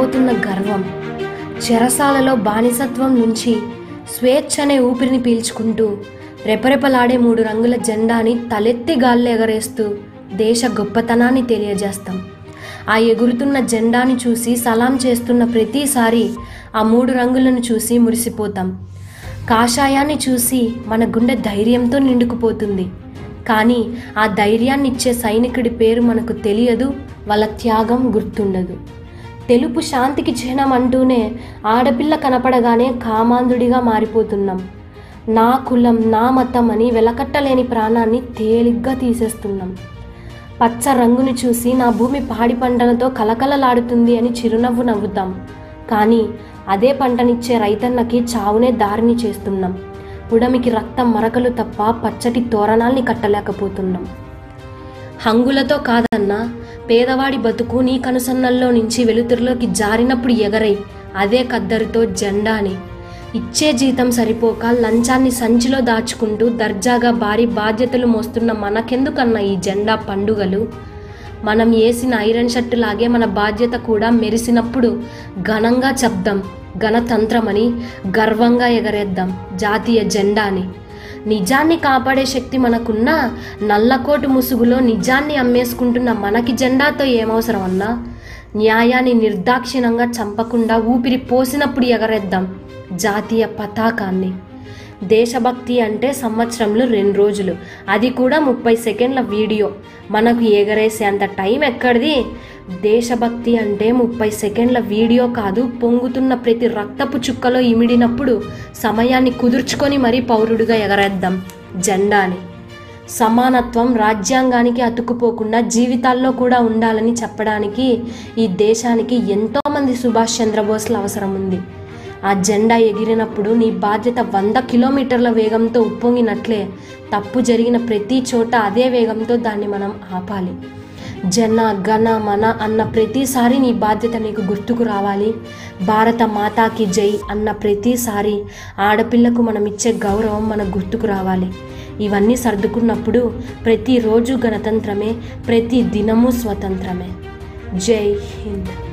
పడిపోతున్న గర్వం చెరసాలలో బానిసత్వం నుంచి స్వేచ్ఛ అనే ఊపిరిని పీల్చుకుంటూ రెపరెపలాడే మూడు రంగుల జెండాని తలెత్తి గాల్లో ఎగరేస్తూ దేశ గొప్పతనాన్ని తెలియజేస్తాం. ఆ ఎగురుతున్న జెండాని చూసి సలాం చేస్తున్న ప్రతిసారి ఆ మూడు రంగులను చూసి మురిసిపోతాం. కాషాయాన్ని చూసి మన గుండె ధైర్యంతో నిండుకుపోతుంది. కానీ ఆ ధైర్యాన్ని ఇచ్చే సైనికుడి పేరు మనకు తెలియదు వాళ్ళ త్యాగం గుర్తుండదు. తెలుపు శాంతికి చిహ్నం అంటూనే ఆడపిల్ల కనపడగానే కామాంధుడిగా మారిపోతున్నాం. నా కులం నా మతం అని వెలకట్టలేని ప్రాణాన్ని తేలిగ్గా తీసేస్తున్నాం. పచ్చ రంగుని చూసి నా భూమి పాడి పంటలతో కలకలలాడుతుంది అని చిరునవ్వు నవ్వుతాం. కానీ అదే పంటనిచ్చే రైతన్నకి చావునే దారిని చేస్తున్నాం. పుడమికి రక్తం మరకలు తప్ప పచ్చటి తోరణాల్ని కట్టలేకపోతున్నాం. హంగులతో కాదన్నా పేదవాడి బతుకు నీ కనుసన్నల్లో నుంచి వెలుతురులోకి జారినప్పుడు ఎగరై అదే కద్దరితో జెండాని. ఇచ్చే జీతం సరిపోక లంచాన్ని సంచిలో దాచుకుంటూ దర్జాగా భారీ బాధ్యతలు మోస్తున్న మనకెందుకన్నా ఈ జెండా పండుగలు? మనం వేసిన ఐరన్ షర్టు లాగే మన బాధ్యత కూడా మెరిసినప్పుడు ఘనంగా చెప్దాం గణతంత్రమని గర్వంగా ఎగరేద్దాం జాతీయ జెండాని. నిజాన్ని కాపాడే శక్తి మనకున్నా నల్లకోటు ముసుగులో నిజాన్ని అమ్మేసుకుంటున్న మనకి జెండాతో ఏమవసరం అన్నా? న్యాయాన్ని నిర్దాక్షిణంగా చంపకుండా ఊపిరి పోసినప్పుడు ఎగరేద్దాం జాతీయ పతాకాన్ని. దేశభక్తి అంటే సంవత్సరంలో రెండు రోజులు. అది కూడా ముప్పై సెకండ్ల వీడియో. మనకు ఎగరేసే అంత టైం ఎక్కడిది? దేశభక్తి అంటే ముప్పై సెకండ్ల వీడియో కాదు పొంగుతున్న ప్రతి రక్తపు చుక్కలో ఇమిడినప్పుడు సమయాన్ని కుదుర్చుకొని మరీ పౌరుడిగా ఎగరేద్దాం. జెండాని. సమానత్వం రాజ్యాంగానికి అతుక్కుపోకుండా జీవితాల్లో కూడా ఉండాలని చెప్పడానికి ఈ దేశానికి ఎంతోమంది సుభాష్ చంద్రబోస్ల అవసరం ఉంది. ఆ జెండా ఎగిరినప్పుడు నీ బాధ్యత వంద కిలోమీటర్ల వేగంతో ఉప్పొంగినట్లే తప్పు జరిగిన ప్రతి చోట అదే వేగంతో దాన్ని మనం ఆపాలి. జన గణ మన అన్న ప్రతిసారి నీ బాధ్యత నీకు గుర్తుకు రావాలి. భారత మాతాకి జై అన్న ప్రతిసారి ఆడపిల్లకు మనం ఇచ్చే గౌరవం మనకు గుర్తుకు రావాలి. ఇవన్నీ సర్దుకున్నప్పుడు ప్రతిరోజు గణతంత్రమే ప్రతి దినము స్వతంత్రమే. జై హింద్.